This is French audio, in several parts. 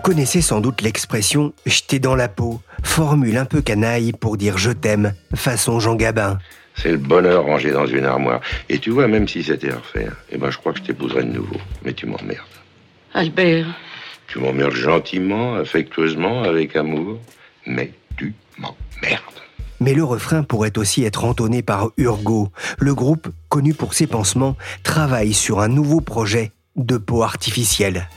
Vous connaissez sans doute l'expression jeter dans la peau, formule un peu canaille pour dire je t'aime, façon Jean Gabin. C'est le bonheur rangé dans une armoire. Et tu vois, même si c'était à refaire, eh ben, je crois que je t'épouserais de nouveau. Mais tu m'emmerdes. Albert. Tu m'emmerdes gentiment, affectueusement, avec amour. Mais tu m'emmerdes. Mais le refrain pourrait aussi être entonné par Urgo. Le groupe, connu pour ses pansements, travaille sur un nouveau projet de peau artificielle.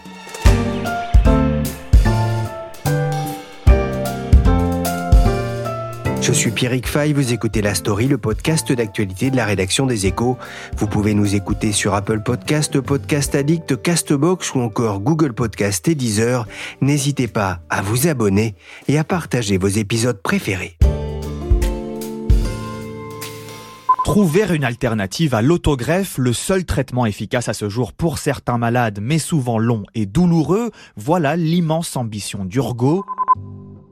Je suis Pierrick Fay, vous écoutez La Story, le podcast d'actualité de la rédaction des Échos. Vous pouvez nous écouter sur Apple Podcast, Podcast Addict, Castbox ou encore Google Podcast et Deezer. N'hésitez pas à vous abonner et à partager vos épisodes préférés. Trouver une alternative à l'autogreffe, le seul traitement efficace à ce jour pour certains malades, mais souvent long et douloureux, voilà l'immense ambition d'Urgo.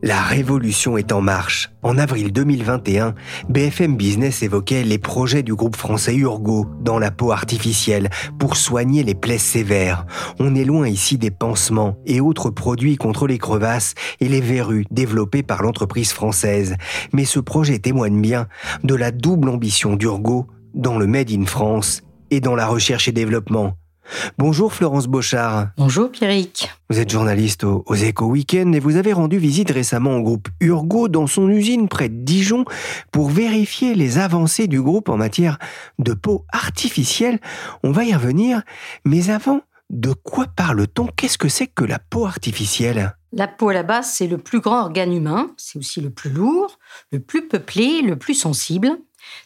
La révolution est en marche. En avril 2021, BFM Business évoquait les projets du groupe français Urgo dans la peau artificielle pour soigner les plaies sévères. On est loin ici des pansements et autres produits contre les crevasses et les verrues développés par l'entreprise française. Mais ce projet témoigne bien de la double ambition d'Urgo dans le Made in France et dans la recherche et développement. Bonjour Florence Beauchard. Bonjour Pierrick. Vous êtes journaliste aux, aux Éco Weekend et vous avez rendu visite récemment au groupe Urgo dans son usine près de Dijon pour vérifier les avancées du groupe en matière de peau artificielle. On va y revenir, mais avant, de quoi parle-t-on? Qu'est-ce que c'est que la peau artificielle? La peau à la base, c'est le plus grand organe humain, c'est aussi le plus lourd, le plus peuplé, le plus sensible.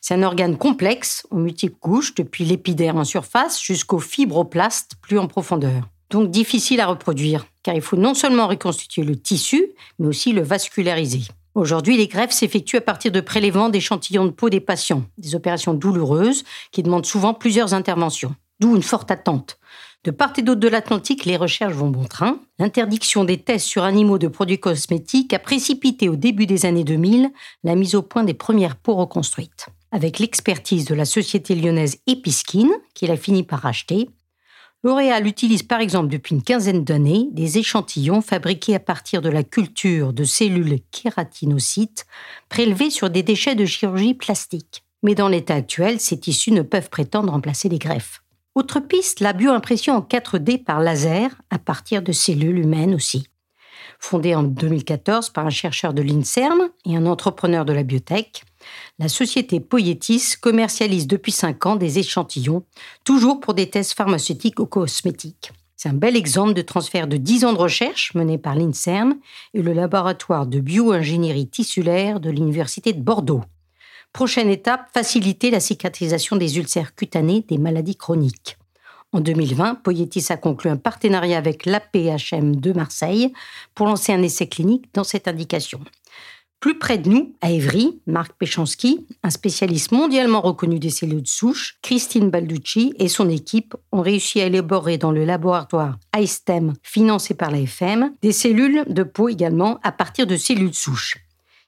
C'est un organe complexe, aux multiples couches, depuis l'épiderme en surface jusqu'aux fibroblastes plus en profondeur. Donc difficile à reproduire, car il faut non seulement reconstituer le tissu, mais aussi le vasculariser. Aujourd'hui, les greffes s'effectuent à partir de prélèvements d'échantillons de peau des patients, des opérations douloureuses qui demandent souvent plusieurs interventions, d'où une forte attente. De part et d'autre de l'Atlantique, les recherches vont bon train. L'interdiction des tests sur animaux de produits cosmétiques a précipité au début des années 2000 la mise au point des premières peaux reconstruites. Avec l'expertise de la société lyonnaise Episkin, qu'il a fini par acheter, L'Oréal utilise par exemple depuis une quinzaine d'années des échantillons fabriqués à partir de la culture de cellules kératinocytes prélevées sur des déchets de chirurgie plastique. Mais dans l'état actuel, ces tissus ne peuvent prétendre remplacer les greffes. Autre piste, la bioimpression en 4D par laser à partir de cellules humaines aussi. Fondée en 2014 par un chercheur de l'INSERM et un entrepreneur de la biotech, la société Poietis commercialise depuis 5 ans des échantillons, toujours pour des tests pharmaceutiques ou cosmétiques. C'est un bel exemple de transfert de 10 ans de recherche mené par l'INSERM et le laboratoire de bioingénierie tissulaire de l'Université de Bordeaux. Prochaine étape, faciliter la cicatrisation des ulcères cutanés des maladies chroniques. En 2020, Poietis a conclu un partenariat avec l'APHM de Marseille pour lancer un essai clinique dans cette indication. Plus près de nous, à Évry, Marc Péchanski, un spécialiste mondialement reconnu des cellules de souche, Christine Balducci et son équipe ont réussi à élaborer dans le laboratoire iStem, financé par l'AFM, des cellules de peau également à partir de cellules souches.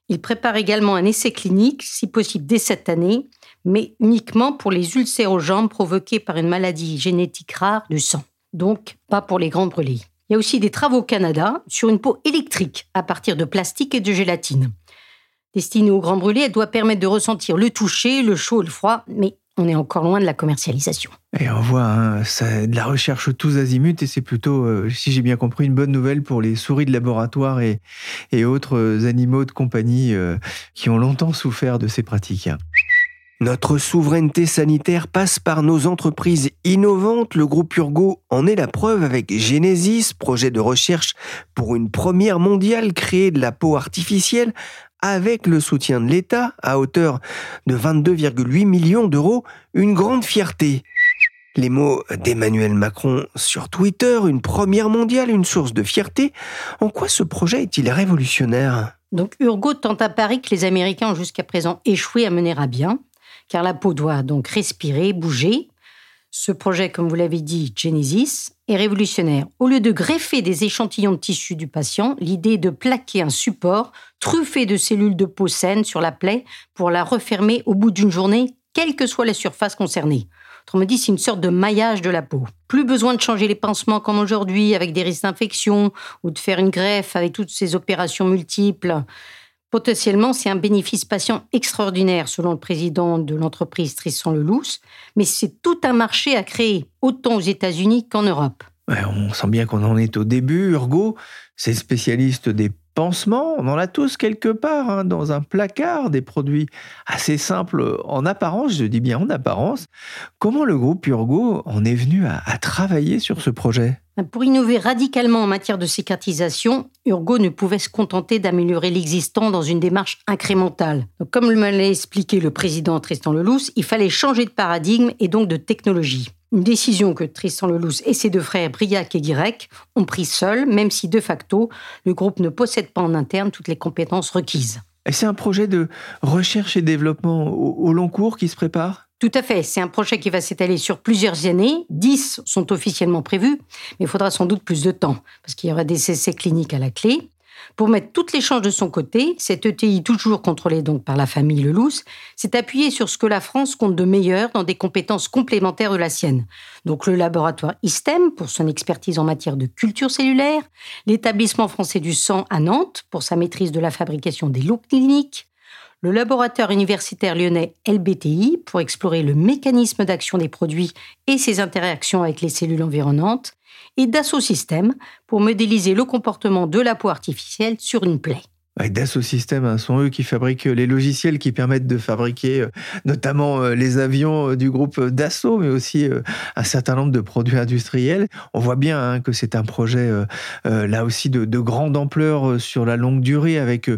Il prépare également un essai clinique, si possible dès cette année, mais uniquement pour les ulcères aux jambes provoqués par une maladie génétique rare du sang. Donc, pas pour les grands brûlés. Il y a aussi des travaux au Canada sur une peau électrique à partir de plastique et de gélatine. Destinée aux grands brûlés, elle doit permettre de ressentir le toucher, le chaud et le froid, mais on est encore loin de la commercialisation. Et on voit hein, de la recherche tous azimuts et c'est plutôt, euh, si j'ai bien compris, une bonne nouvelle pour les souris de laboratoire et, et autres euh, animaux de compagnie euh, qui ont longtemps souffert de ces pratiques. Notre souveraineté sanitaire passe par nos entreprises innovantes. Le groupe Urgo en est la preuve avec Genesis, projet de recherche pour une première mondiale créée de la peau artificielle avec le soutien de l'État à hauteur de 22,8 millions d'euros. Une grande fierté. Les mots d'Emmanuel Macron sur Twitter, une première mondiale, une source de fierté. En quoi ce projet est-il révolutionnaire? Donc Urgo tente à Paris que les Américains ont jusqu'à présent échoué à mener à bien, car la peau doit donc respirer, bouger. Ce projet, comme vous l'avez dit, Genesis, est révolutionnaire. Au lieu de greffer des échantillons de tissu du patient, l'idée est de plaquer un support truffé de cellules de peau saine sur la plaie pour la refermer au bout d'une journée, quelle que soit la surface concernée. Autrement dit, c'est une sorte de maillage de la peau. Plus besoin de changer les pansements comme aujourd'hui avec des risques d'infection ou de faire une greffe avec toutes ces opérations multiples. Potentiellement, c'est un bénéfice patient extraordinaire selon le président de l'entreprise Tristan Lelouch, mais c'est tout un marché à créer, autant aux États-Unis qu'en Europe. on sent bien qu'on en est au début. Urgo, c'est spécialiste des pansements. On en a tous quelque part hein, dans un placard, des produits assez simples en apparence, je dis bien en apparence. Comment le groupe Urgo en est venu à, travailler sur ce projet? Pour innover radicalement en matière de cicatrisation, Urgo ne pouvait se contenter d'améliorer l'existant dans une démarche incrémentale. comme me l'a expliqué le président Tristan Lelouch, il fallait changer de paradigme et donc de technologie. Une décision que Tristan Lelouch et ses deux frères Briac et Guirec ont pris seuls, même si de facto, le groupe ne possède pas en interne toutes les compétences requises. C'est un projet de recherche et développement au, long cours qui se prépare? Tout à fait. C'est un projet qui va s'étaler sur plusieurs années. Dix sont officiellement prévus, mais il faudra sans doute plus de temps, parce qu'il y aura des essais cliniques à la clé. Pour mettre toutes les chances de son côté, cette ETI, toujours contrôlée donc par la famille Lelouch, s'est appuyée sur ce que la France compte de meilleur dans des compétences complémentaires de la sienne. Donc le laboratoire ISTEM pour son expertise en matière de culture cellulaire, l'établissement français du sang à Nantes pour sa maîtrise de la fabrication des lots cliniques, le laboratoire universitaire lyonnais LBTI pour explorer le mécanisme d'action des produits et ses interactions avec les cellules environnantes, et Dassault Systèmes pour modéliser le comportement de la peau artificielle sur une plaie. Dassault Systèmes hein, sont eux qui fabriquent les logiciels qui permettent de fabriquer euh, notamment euh, les avions euh, du groupe Dassault, mais aussi un certain nombre de produits industriels. On voit bien hein, que c'est un projet là aussi de, de, grande ampleur sur la longue durée avec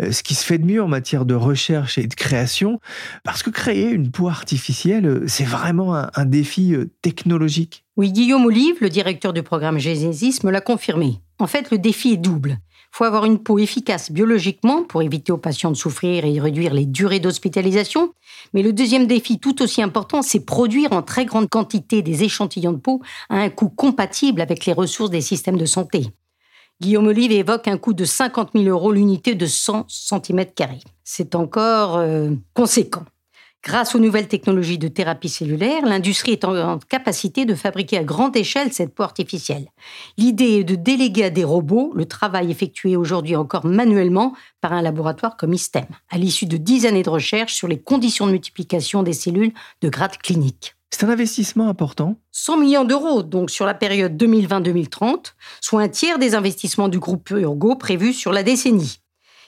ce qui se fait de mieux en matière de recherche et de création, parce que créer une peau artificielle, c'est vraiment un, défi technologique. Oui, Guillaume Olive, le directeur du programme Genesis, me l'a confirmé. En fait, le défi est double faut avoir une peau efficace biologiquement pour éviter aux patients de souffrir et réduire les durées d'hospitalisation. Mais le deuxième défi, tout aussi important, c'est produire en très grande quantité des échantillons de peau à un coût compatible avec les ressources des systèmes de santé. Guillaume Olive évoque un coût de 50 000 euros l'unité de 100 cm. C'est encore euh, conséquent. Grâce aux nouvelles technologies de thérapie cellulaire, l'industrie est en capacité de fabriquer à grande échelle cette peau artificielle. L'idée est de déléguer à des robots le travail effectué aujourd'hui encore manuellement par un laboratoire comme ISTEM, à l'issue de dix années de recherche sur les conditions de multiplication des cellules de grade clinique. C'est un investissement important 100 millions d'euros, donc sur la période 2020-2030, soit un tiers des investissements du groupe Urgo prévus sur la décennie,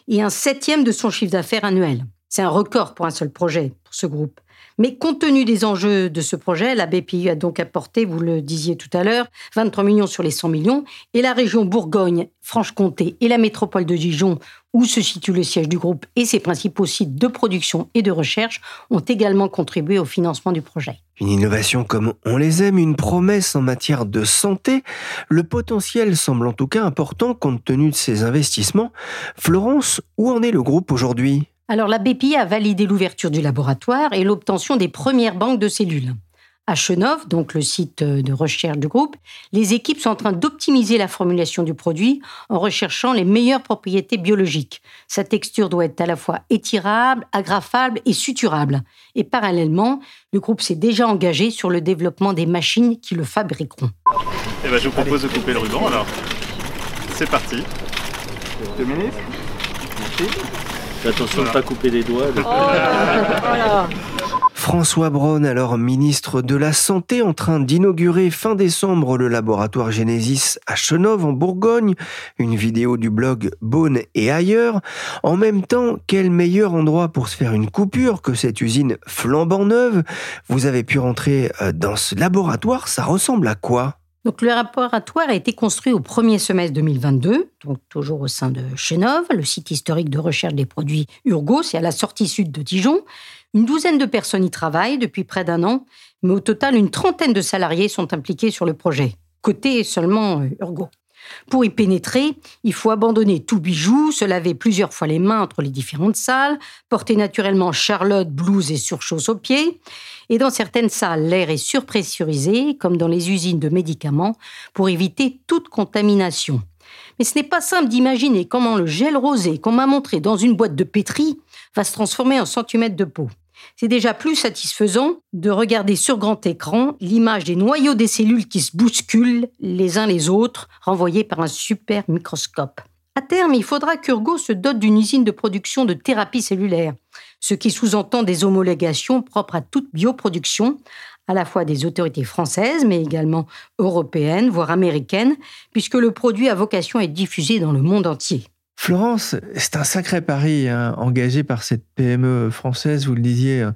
et un septième de son chiffre d'affaires annuel. C'est un record pour un seul projet, pour ce groupe. Mais compte tenu des enjeux de ce projet, la BPI a donc apporté, vous le disiez tout à l'heure, 23 millions sur les 100 millions, et la région Bourgogne, Franche-Comté et la métropole de Dijon, où se situe le siège du groupe et ses principaux sites de production et de recherche, ont également contribué au financement du projet. Une innovation comme on les aime, une promesse en matière de santé. Le potentiel semble en tout cas important compte tenu de ces investissements. Florence, où en est le groupe aujourd'hui? Alors la BPI a validé l'ouverture du laboratoire et l'obtention des premières banques de cellules. À Chenov, donc le site de recherche du groupe, les équipes sont en train d'optimiser la formulation du produit en recherchant les meilleures propriétés biologiques. Sa texture doit être à la fois étirable, agrafable et suturable. Et parallèlement, le groupe s'est déjà engagé sur le développement des machines qui le fabriqueront. Eh ben, je vous propose de couper le ruban alors. C'est parti. Deux minutes. Merci. Attention de ne pas couper les doigts. François Braun, alors ministre de la Santé, en train d'inaugurer fin décembre le laboratoire Genesis à Chenov en Bourgogne, une vidéo du blog Beaune et ailleurs. En même temps, quel meilleur endroit pour se faire une coupure que cette usine flambant neuve Vous avez pu rentrer euh, dans ce laboratoire, ça ressemble à quoi? Donc, le laboratoire a été construit au premier semestre 2022, donc toujours au sein de Chenov, le site historique de recherche des produits Urgo, c'est à la sortie sud de Dijon. Une douzaine de personnes y travaillent depuis près d'un an, Mais au total, une trentaine de salariés sont impliqués sur le projet. Côté seulement euh, Urgo. Pour y pénétrer, il faut abandonner tout bijou, se laver plusieurs fois les mains entre les différentes salles, porter naturellement charlotte, blouse et surchausse aux pieds. Et dans certaines salles, l'air est surpressurisé, comme dans les usines de médicaments, pour éviter toute contamination. Mais ce n'est pas simple d'imaginer comment le gel rosé qu'on m'a montré dans une boîte de pétri va se transformer en centimètres de peau. C'est déjà plus satisfaisant de regarder sur grand écran l'image des noyaux des cellules qui se bousculent les uns les autres, renvoyés par un super microscope. À terme, il faudra qu'Urgo se dote d'une usine de production de thérapie cellulaire, ce qui sous-entend des homologations propres à toute bioproduction, à la fois des autorités françaises, mais également européennes, voire américaines, puisque le produit a vocation à être diffusé dans le monde entier. Florence, c'est un sacré pari hein, engagé par cette PME française, vous le disiez, hein.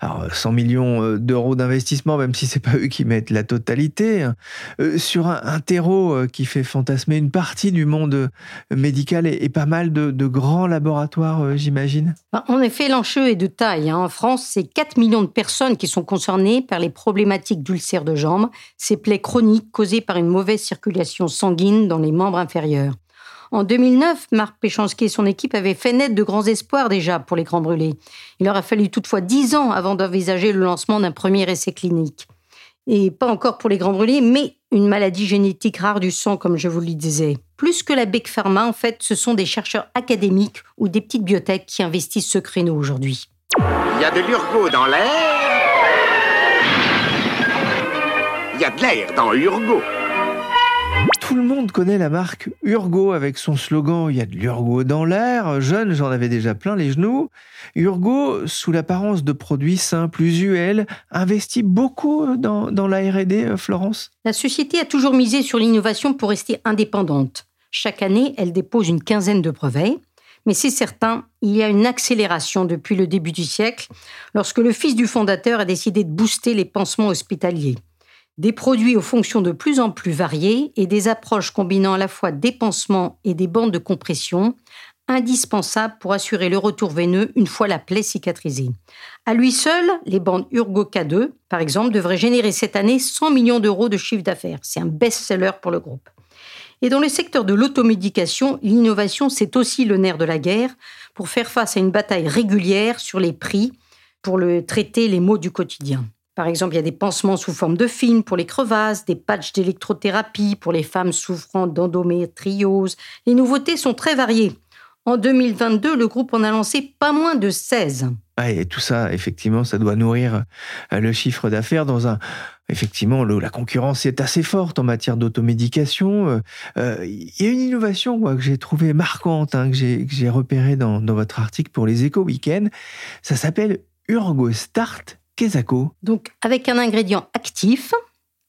alors 100 millions euh, d'euros d'investissement, même si c'est pas eux qui mettent la totalité, hein. euh, sur un, terreau euh, qui fait fantasmer une partie du monde médical et, pas mal de, grands laboratoires, j'imagine. Bah, en effet, l'enjeu est de taille. En France, c'est 4 millions de personnes qui sont concernées par les problématiques d'ulcères de jambes, ces plaies chroniques causées par une mauvaise circulation sanguine dans les membres inférieurs. En 2009, Marc Péchanski et son équipe avaient fait naître de grands espoirs déjà pour les grands brûlés. Il leur a fallu toutefois dix ans avant d'envisager le lancement d'un premier essai clinique. Et pas encore pour les grands brûlés, mais une maladie génétique rare du sang, comme je vous le disais. Plus que la Big Pharma, en fait, ce sont des chercheurs académiques ou des petites biotech qui investissent ce créneau aujourd'hui. Il y a de l'urgo dans l'air. Il y a de l'air dans l'urgo. Tout le monde connaît la marque Urgo avec son slogan Il y a de l'Urgo dans l'air. Jeune, j'en avais déjà plein les genoux. Urgo, sous l'apparence de produits simples, usuels, investit beaucoup dans, dans la RD, euh, Florence? La société a toujours misé sur l'innovation pour rester indépendante. Chaque année, elle dépose une quinzaine de brevets. Mais c'est certain, il y a une accélération depuis le début du siècle, lorsque le fils du fondateur a décidé de booster les pansements hospitaliers des produits aux fonctions de plus en plus variées et des approches combinant à la fois des pansements et des bandes de compression, indispensables pour assurer le retour veineux une fois la plaie cicatrisée. À lui seul, les bandes Urgo K2, par exemple, devraient générer cette année 100 millions d'euros de chiffre d'affaires. C'est un best-seller pour le groupe. Et dans le secteur de l'automédication, l'innovation, c'est aussi le nerf de la guerre pour faire face à une bataille régulière sur les prix pour le traiter les maux du quotidien. Par exemple, il y a des pansements sous forme de film pour les crevasses, des patchs d'électrothérapie pour les femmes souffrant d'endométriose. Les nouveautés sont très variées. En 2022, le groupe en a lancé pas moins de 16. et tout ça, effectivement, ça doit nourrir euh, le chiffre d'affaires dans un. Effectivement, la concurrence est assez forte en matière d'automédication. Euh, euh, il y a une innovation que j'ai trouvée marquante, hein, que j'ai repérée dans, votre article pour les éco week Ça s'appelle UrgoStart donc, avec un ingrédient actif,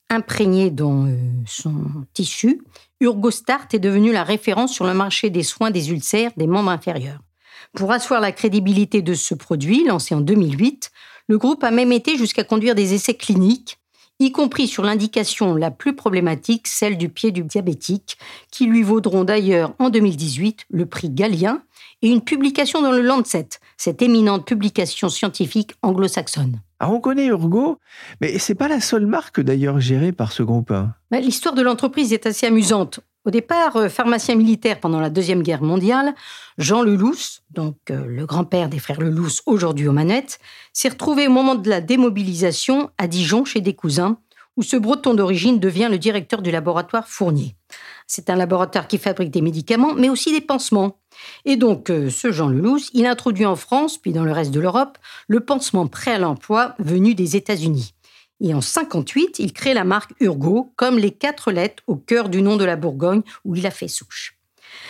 imprégné dans euh, son tissu, Urgostart est devenu la référence sur le marché des soins des ulcères des membres inférieurs. Pour asseoir la crédibilité de ce produit, lancé en 2008, le groupe a même été jusqu'à conduire des essais cliniques, y compris sur l'indication la plus problématique, celle du pied du diabétique, qui lui vaudront d'ailleurs en 2018 le prix Galien et une publication dans le Lancet, cette éminente publication scientifique anglo-saxonne. Alors on connaît Urgo, mais c'est pas la seule marque d'ailleurs gérée par ce groupe. Hein. Bah, l'histoire de l'entreprise est assez amusante. Au départ, euh, pharmacien militaire pendant la Deuxième Guerre mondiale, Jean Lelousse, donc euh, le grand-père des frères Lelousse aujourd'hui aux manettes, s'est retrouvé au moment de la démobilisation à Dijon chez des cousins, où ce breton d'origine devient le directeur du laboratoire Fournier. C'est un laboratoire qui fabrique des médicaments, mais aussi des pansements. Et donc, euh, ce Jean Lelouch, il introduit en France, puis dans le reste de l'Europe, le pansement prêt à l'emploi venu des États-Unis. Et en 58, il crée la marque Urgo, comme les quatre lettres au cœur du nom de la Bourgogne où il a fait souche.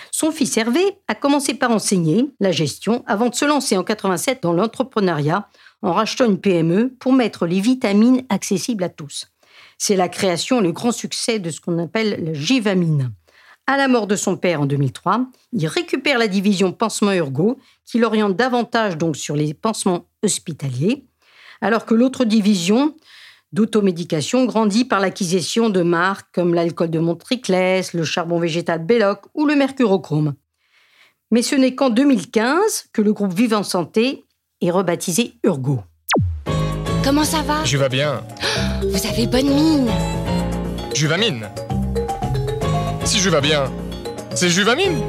Son fils Hervé a commencé par enseigner la gestion avant de se lancer en 87 dans l'entrepreneuriat en rachetant une PME pour mettre les vitamines accessibles à tous. C'est la création et le grand succès de ce qu'on appelle la Givamine. À la mort de son père en 2003, il récupère la division pansement urgo, qui l'oriente davantage donc sur les pansements hospitaliers, alors que l'autre division d'automédication grandit par l'acquisition de marques comme l'alcool de Montriclès, le charbon végétal Belloc ou le mercurochrome. Mais ce n'est qu'en 2015 que le groupe Vive en Santé est rebaptisé Urgo. comment ça va? Je vais bien? Vous avez bonne mine. Juvamine. Si je vais bien, c'est Juvamine.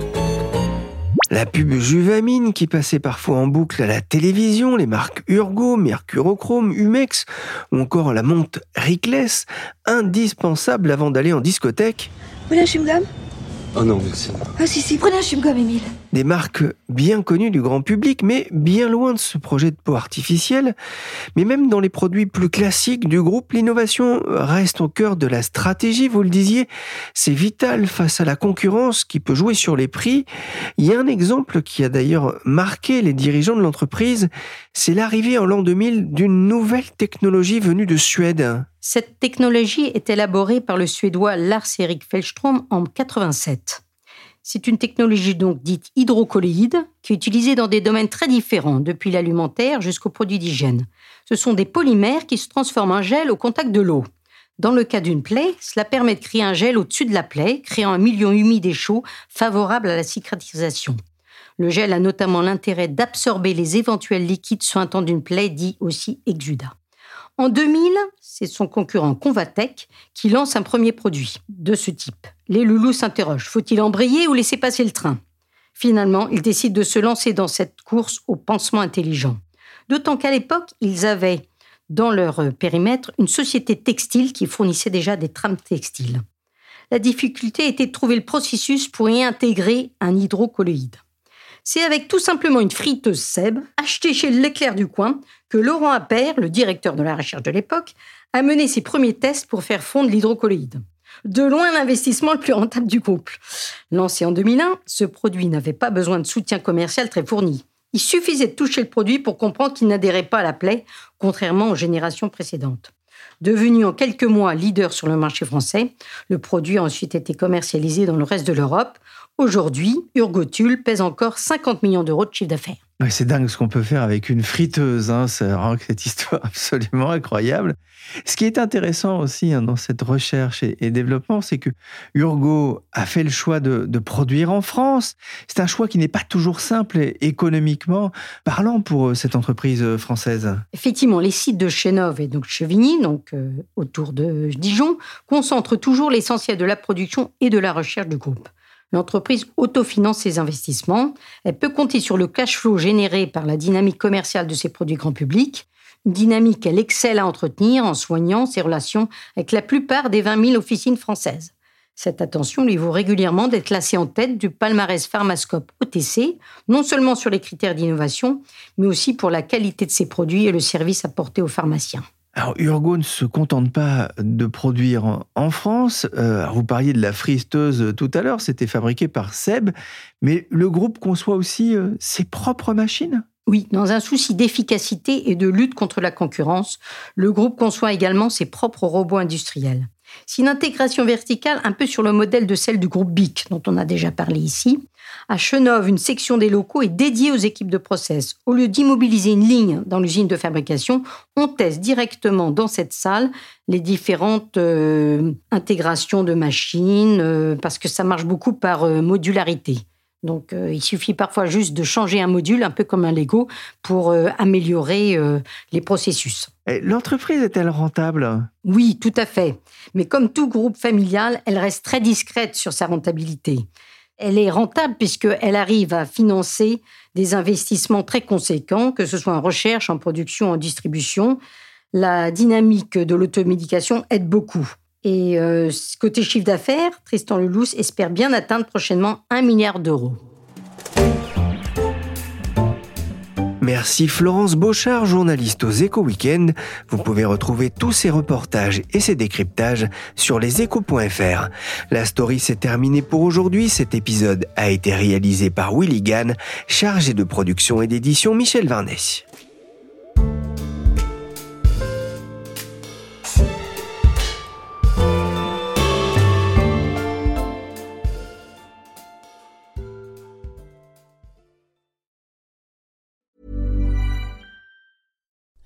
La pub Juvamine qui passait parfois en boucle à la télévision, les marques Urgo, Mercurochrome, Humex ou encore la montre Rickless, indispensable avant d'aller en discothèque. Vous voulez un chewing-gum? Oh non, merci. Ah si, si, prenez un chewing-gum, Émile. Des marques bien connues du grand public, mais bien loin de ce projet de peau artificielle. Mais même dans les produits plus classiques du groupe, l'innovation reste au cœur de la stratégie, vous le disiez. C'est vital face à la concurrence qui peut jouer sur les prix. Il y a un exemple qui a d'ailleurs marqué les dirigeants de l'entreprise, c'est l'arrivée en l'an 2000 d'une nouvelle technologie venue de Suède. Cette technologie est élaborée par le Suédois Lars-Erik Fellström en 87. C'est une technologie donc dite hydrocolloïde qui est utilisée dans des domaines très différents, depuis l'alimentaire jusqu'aux produits d'hygiène. Ce sont des polymères qui se transforment en gel au contact de l'eau. Dans le cas d'une plaie, cela permet de créer un gel au-dessus de la plaie, créant un milieu humide et chaud favorable à la cicatrisation. Le gel a notamment l'intérêt d'absorber les éventuels liquides sointant d'une plaie, dit aussi exudat. En 2000, c'est son concurrent Convatec qui lance un premier produit de ce type. Les loulous s'interrogent, faut-il embrayer ou laisser passer le train? Finalement, ils décident de se lancer dans cette course au pansement intelligent. D'autant qu'à l'époque, ils avaient dans leur périmètre une société textile qui fournissait déjà des trames textiles. La difficulté était de trouver le processus pour y intégrer un hydrocolloïde. C'est avec tout simplement une friteuse Seb, achetée chez l'éclair du coin, que Laurent Appert, le directeur de la recherche de l'époque, a mené ses premiers tests pour faire fondre l'hydrocolloïde. De loin l'investissement le plus rentable du couple. Lancé en 2001, ce produit n'avait pas besoin de soutien commercial très fourni. Il suffisait de toucher le produit pour comprendre qu'il n'adhérait pas à la plaie, contrairement aux générations précédentes. Devenu en quelques mois leader sur le marché français, le produit a ensuite été commercialisé dans le reste de l'Europe. Aujourd'hui, Urgotul pèse encore 50 millions d'euros de chiffre d'affaires. c'est dingue ce qu'on peut faire avec une friteuse. Hein. Ça rend cette histoire absolument incroyable. Ce qui est intéressant aussi hein, dans cette recherche et, développement, c'est que Urgo a fait le choix de, produire en France. C'est un choix qui n'est pas toujours simple économiquement parlant pour euh, cette entreprise euh, française. Effectivement, les sites de Chénov et donc Chevigny, donc euh, autour de Dijon, concentrent toujours l'essentiel de la production et de la recherche du groupe. L'entreprise autofinance ses investissements. Elle peut compter sur le cash flow généré par la dynamique commerciale de ses produits grand public, une dynamique qu'elle excelle à entretenir en soignant ses relations avec la plupart des 20 000 officines françaises. Cette attention lui vaut régulièrement d'être classée en tête du palmarès Pharmascope OTC, non seulement sur les critères d'innovation, mais aussi pour la qualité de ses produits et le service apporté aux pharmaciens. Alors, Urgo ne se contente pas de produire en France. Euh, vous parliez de la fristeuse tout à l'heure, c'était fabriqué par Seb, mais le groupe conçoit aussi euh, ses propres machines? Oui, dans un souci d'efficacité et de lutte contre la concurrence, le groupe conçoit également ses propres robots industriels. C'est une intégration verticale un peu sur le modèle de celle du groupe BIC, dont on a déjà parlé ici. À Chenov, une section des locaux est dédiée aux équipes de process. Au lieu d'immobiliser une ligne dans l'usine de fabrication, on teste directement dans cette salle les différentes euh, intégrations de machines, euh, parce que ça marche beaucoup par euh, modularité. Donc, il suffit parfois juste de changer un module, un peu comme un Lego, pour améliorer les processus. L'entreprise est-elle rentable? Oui, tout à fait. Mais comme tout groupe familial, elle reste très discrète sur sa rentabilité elle est rentable puisqu'elle arrive à financer des investissements très conséquents, que ce soit en recherche, en production, en distribution. La dynamique de l'automédication aide beaucoup. Et euh, côté chiffre d'affaires, Tristan Lelouch espère bien atteindre prochainement un milliard d'euros. Merci Florence Beauchard, journaliste aux Échos Weekend. Vous pouvez retrouver tous ces reportages et ces décryptages sur leséchos.fr. La story s'est terminée pour aujourd'hui. Cet épisode a été réalisé par Willy Gann, chargé de production et d'édition Michel Varnet.